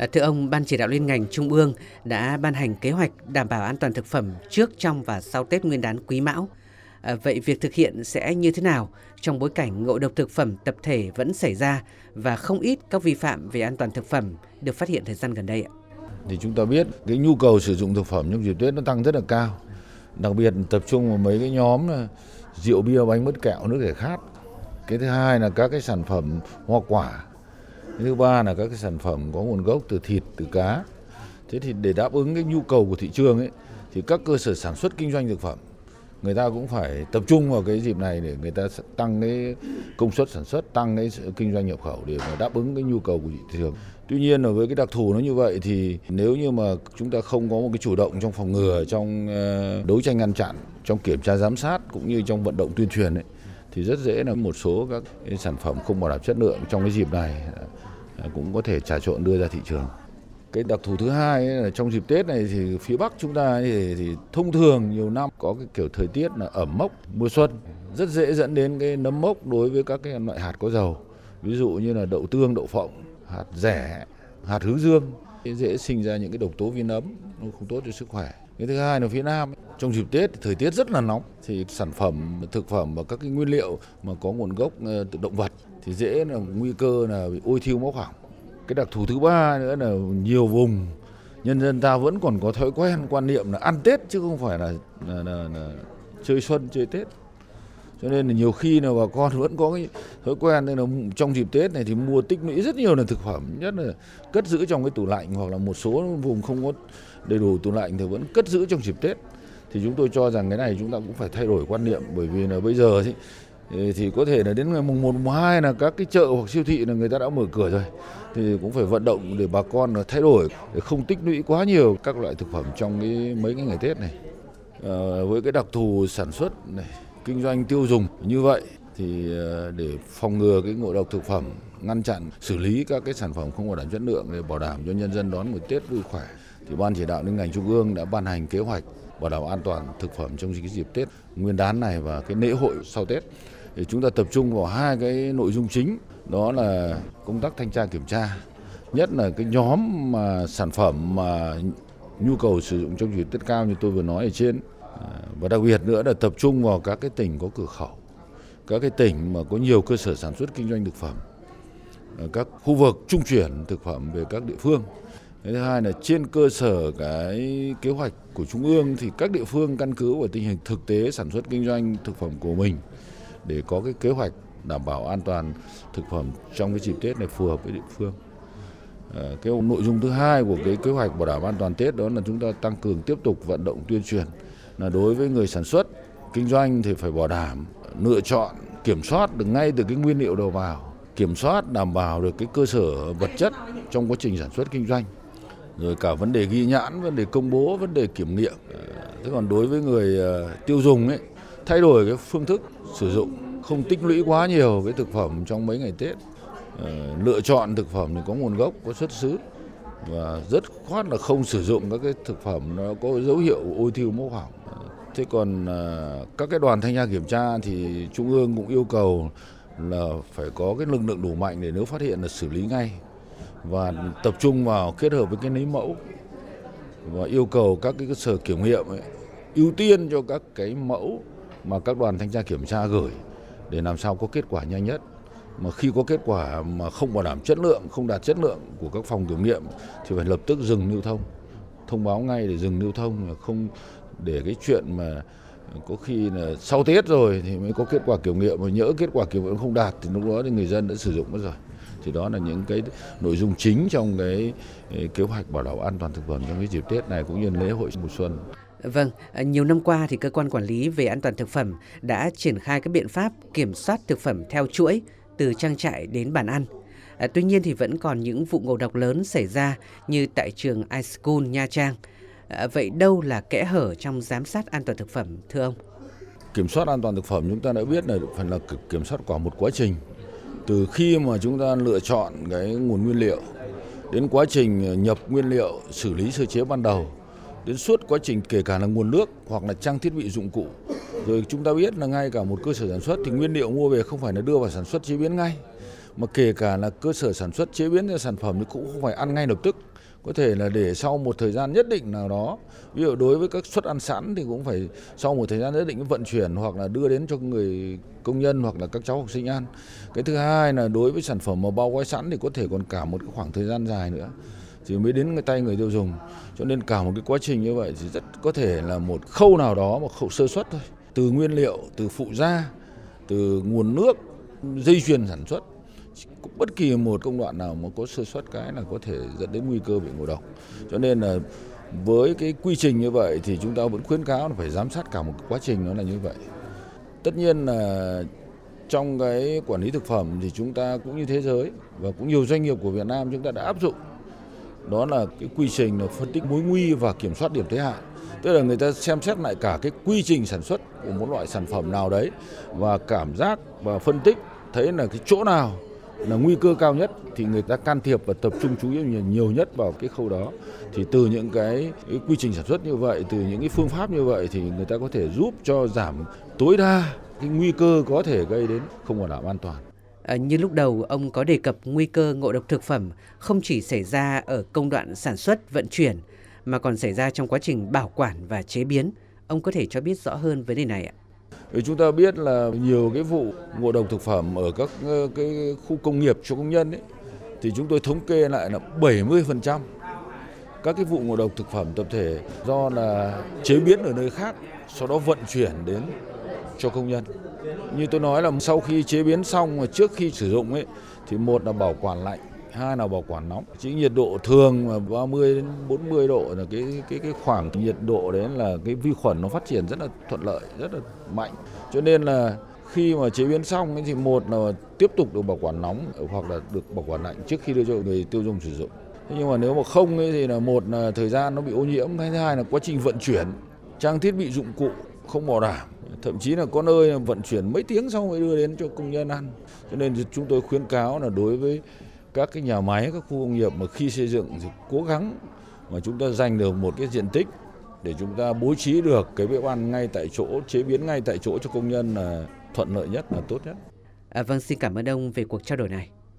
À, thưa ông, Ban chỉ đạo liên ngành Trung ương đã ban hành kế hoạch đảm bảo an toàn thực phẩm trước, trong và sau Tết Nguyên đán Quý Mão. À, vậy việc thực hiện sẽ như thế nào trong bối cảnh ngộ độc thực phẩm tập thể vẫn xảy ra và không ít các vi phạm về an toàn thực phẩm được phát hiện thời gian gần đây ạ? Thì chúng ta biết cái nhu cầu sử dụng thực phẩm trong dịp Tết nó tăng rất là cao. Đặc biệt tập trung vào mấy cái nhóm là rượu bia bánh mứt kẹo nước giải khát. Cái thứ hai là các cái sản phẩm hoa quả. Thứ ba là các cái sản phẩm có nguồn gốc từ thịt, từ cá. Thế thì để đáp ứng cái nhu cầu của thị trường ấy thì các cơ sở sản xuất kinh doanh thực phẩm người ta cũng phải tập trung vào cái dịp này để người ta tăng cái công suất sản xuất, tăng cái kinh doanh nhập khẩu để mà đáp ứng cái nhu cầu của thị trường. Tuy nhiên là với cái đặc thù nó như vậy thì nếu như mà chúng ta không có một cái chủ động trong phòng ngừa, trong ờ, đấu tranh ngăn chặn, trong kiểm tra giám sát cũng như trong vận động tuyên truyền ấy, thì rất dễ là một số các sản phẩm không bảo đảm chất lượng trong cái dịp này à, cũng có thể trà trộn đưa ra thị trường. Cái đặc thù thứ hai là trong dịp Tết này thì phía Bắc chúng ta thì, thì thông thường nhiều năm có cái kiểu thời tiết là ẩm mốc mùa xuân rất dễ dẫn đến cái nấm mốc đối với các cái loại hạt có dầu ví dụ như là đậu tương đậu phộng hạt rẻ hạt hướng dương dễ sinh ra những cái độc tố vi nấm không tốt cho sức khỏe cái thứ hai là phía Nam trong dịp Tết thời tiết rất là nóng. Thì sản phẩm thực phẩm và các cái nguyên liệu mà có nguồn gốc ờ, từ động vật thì dễ là nguy cơ là bị ôi thiêu máu hỏng cái đặc thù thứ ba nữa là nhiều vùng nhân dân ta vẫn còn có thói quen quan niệm là ăn Tết chứ không phải là, là, là, là chơi xuân chơi Tết cho nên là nhiều khi là bà con vẫn có cái thói quen nên là trong dịp Tết này thì mua tích lũy rất nhiều là thực phẩm. Nhất là cất giữ trong cái tủ lạnh hoặc là một số vùng không có đầy đủ tủ lạnh thì vẫn cất giữ trong dịp Tết. Thì chúng tôi cho rằng cái này chúng ta cũng phải thay đổi quan niệm bởi vì là bây giờ thì thì có thể là đến ngày mùng 1, mùng 2 là các cái chợ hoặc siêu thị là người ta đã mở cửa rồi. Thì cũng phải vận động để bà con thay đổi để không tích lũy quá nhiều các loại thực phẩm trong cái mấy cái ngày Tết này. À, với cái đặc thù sản xuất này kinh doanh tiêu dùng như vậy thì ờ, để phòng ngừa cái ngộ độc thực phẩm, ngăn chặn, xử lý các cái sản phẩm không bảo đảm chất lượng để bảo đảm cho nhân dân đón một Tết vui khỏe, thì ban chỉ đạo liên ngành trung ương đã ban hành kế hoạch bảo đảm an toàn thực phẩm trong cái dịp Tết Nguyên đán này và cái lễ hội sau Tết. Thì chúng ta tập trung vào hai cái nội dung chính, đó là công tác thanh tra kiểm tra, nhất là cái nhóm mà sản phẩm mà nhu cầu sử dụng trong dịp Tết cao như tôi vừa nói ở trên và đặc biệt nữa là tập trung vào các cái tỉnh có cửa khẩu, các cái tỉnh mà có nhiều cơ sở sản xuất kinh doanh thực phẩm à, các khu vực trung chuyển thực phẩm về các địa phương thứ hai là trên cơ sở cái kế hoạch của trung ương thì các địa phương căn cứ vào tình hình thực tế sản xuất kinh doanh thực phẩm của mình để có cái kế hoạch đảm bảo an toàn thực phẩm trong cái dịp Tết này phù hợp với địa phương. À, cái nội dung thứ hai của cái kế hoạch bảo đảm an toàn Tết đó là chúng ta tăng cường tiếp tục vận động tuyên truyền là đối với người sản xuất, kinh doanh thì phải bảo đảm lựa chọn, kiểm soát được ngay từ cái nguyên liệu đầu vào, kiểm soát đảm bảo được cái cơ sở vật chất trong quá trình sản xuất kinh doanh. Rồi cả vấn đề ghi nhãn, vấn đề công bố, vấn đề kiểm nghiệm. Thế còn đối với người ờ, tiêu dùng ấy, thay đổi cái phương thức sử dụng, không tích lũy quá nhiều cái thực phẩm trong mấy ngày Tết. Ờ, lựa chọn thực phẩm thì có nguồn gốc, có xuất xứ. Và rất khoát là không sử dụng các cái thực phẩm nó có dấu hiệu ôi thiêu mốc hỏng thế còn ờ, các cái đoàn thanh tra kiểm tra thì trung ương cũng yêu cầu là phải có cái lực lượng đủ mạnh để nếu phát hiện là xử lý ngay và tập trung vào kết hợp với cái lấy mẫu và yêu cầu các cái cơ sở kiểm nghiệm ấy, ưu tiên cho các cái mẫu mà các đoàn thanh tra kiểm tra gửi để làm sao có kết quả nhanh nhất. Mà khi có kết quả mà không bảo đảm chất lượng không đạt chất lượng của các phòng kiểm nghiệm thì phải lập tức dừng lưu thông thông báo ngay để dừng lưu thông không để cái chuyện mà có khi là sau Tết rồi thì mới có kết quả kiểm nghiệm mà nhỡ kết quả kiểm nghiệm không đạt thì lúc đó thì người dân đã sử dụng mất rồi thì đó là những cái nội dung chính trong cái kế hoạch bảo đảm an toàn thực phẩm trong cái dịp Tết này cũng như lễ hội mùa xuân. Vâng, à, nhiều năm qua thì cơ quan quản lý về an toàn thực phẩm đã triển khai các biện pháp kiểm soát thực phẩm theo chuỗi từ trang trại đến bàn ăn. À, tuy nhiên thì vẫn còn những vụ ngộ độc lớn xảy ra như tại trường iSchool Nha Trang. À, vậy đâu là kẽ hở trong giám sát an toàn thực phẩm thưa ông? Kiểm soát an toàn thực phẩm chúng ta đã biết là phần là kiểm soát qua một quá trình. Từ khi mà chúng ta lựa chọn cái nguồn nguyên liệu đến quá trình nhập nguyên liệu, xử lý sơ chế ban đầu đến suốt quá trình kể cả là nguồn nước hoặc là trang thiết bị dụng cụ. Rồi chúng ta biết là ngay cả một cơ sở sản xuất thì nguyên liệu mua về không phải là đưa vào sản xuất chế biến ngay mà kể cả là cơ sở sản xuất chế biến ra sản phẩm thì cũng không phải ăn ngay lập tức có thể là để sau một thời gian nhất định nào đó, ví dụ đối với các suất ăn sẵn thì cũng phải sau một thời gian nhất định vận chuyển hoặc là đưa đến cho người công nhân hoặc là các cháu học sinh ăn. Cái thứ hai là đối với sản phẩm mà bao gói sẵn thì có thể còn cả một cái khoảng thời gian dài nữa, thì mới đến người tay người tiêu dùng. Cho nên cả một cái quá trình như vậy thì rất có thể là một khâu nào đó, một khâu sơ xuất thôi. Từ nguyên liệu, từ phụ gia, từ nguồn nước, dây chuyền sản xuất bất kỳ một công đoạn nào mà có sơ suất cái là có thể dẫn đến nguy cơ bị ngộ độc. Cho nên là với cái quy trình như vậy thì chúng ta vẫn khuyến cáo là phải giám sát cả một quá trình nó là như vậy. Tất nhiên là trong cái quản lý thực phẩm thì chúng ta cũng như thế giới và cũng nhiều doanh nghiệp của Việt Nam chúng ta đã áp dụng. Đó là cái quy trình là phân tích mối nguy và kiểm soát điểm thế hạn. Tức là người ta xem xét lại cả cái quy trình sản xuất của một loại sản phẩm nào đấy và cảm giác và phân tích thấy là cái chỗ nào là nguy cơ cao nhất thì người ta can thiệp và tập trung chú ý nhiều nhất vào cái khâu đó thì từ những cái, cái quy trình sản xuất như vậy từ những cái phương pháp như vậy thì người ta có thể giúp cho giảm tối đa cái nguy cơ có thể gây đến không bảo đảm an toàn À, như lúc đầu ông có đề cập nguy cơ ngộ độc thực phẩm không chỉ xảy ra ở công đoạn sản xuất, vận chuyển mà còn xảy ra trong quá trình bảo quản và chế biến. Ông có thể cho biết rõ hơn vấn đề này ạ? Vì chúng ta biết là nhiều cái vụ ngộ độc thực phẩm ở các ờ, cái khu công nghiệp cho công nhân ấy, thì chúng tôi thống kê lại là 70% các cái vụ ngộ độc thực phẩm tập thể do là chế biến ở nơi khác, sau đó vận chuyển đến cho công nhân. Như tôi nói là sau khi chế biến xong và trước khi sử dụng ấy thì một là bảo quản lạnh, hai là bảo quản nóng. Chỉ nhiệt độ thường là 30 đến 40 độ là cái cái cái khoảng nhiệt độ đấy là cái vi khuẩn nó phát triển rất là thuận lợi, rất là mạnh. Cho nên là khi mà chế biến xong thì một là tiếp tục được bảo quản nóng hoặc là được bảo quản lạnh trước khi đưa cho người tiêu dùng sử dụng. Thế nhưng mà nếu mà không ấy thì là một là thời gian nó bị ô nhiễm, thứ hai là quá trình vận chuyển, trang thiết bị dụng cụ không bảo đảm thậm chí là có nơi vận chuyển mấy tiếng sau mới đưa đến cho công nhân ăn cho nên chúng tôi khuyến cáo là đối với các cái nhà máy các khu công nghiệp mà khi xây dựng thì cố gắng mà chúng ta dành được một cái diện tích để chúng ta bố trí được cái bếp ăn ngay tại chỗ chế biến ngay tại chỗ cho công nhân là thuận lợi nhất là tốt nhất. À, vâng xin cảm ơn ông về cuộc trao đổi này.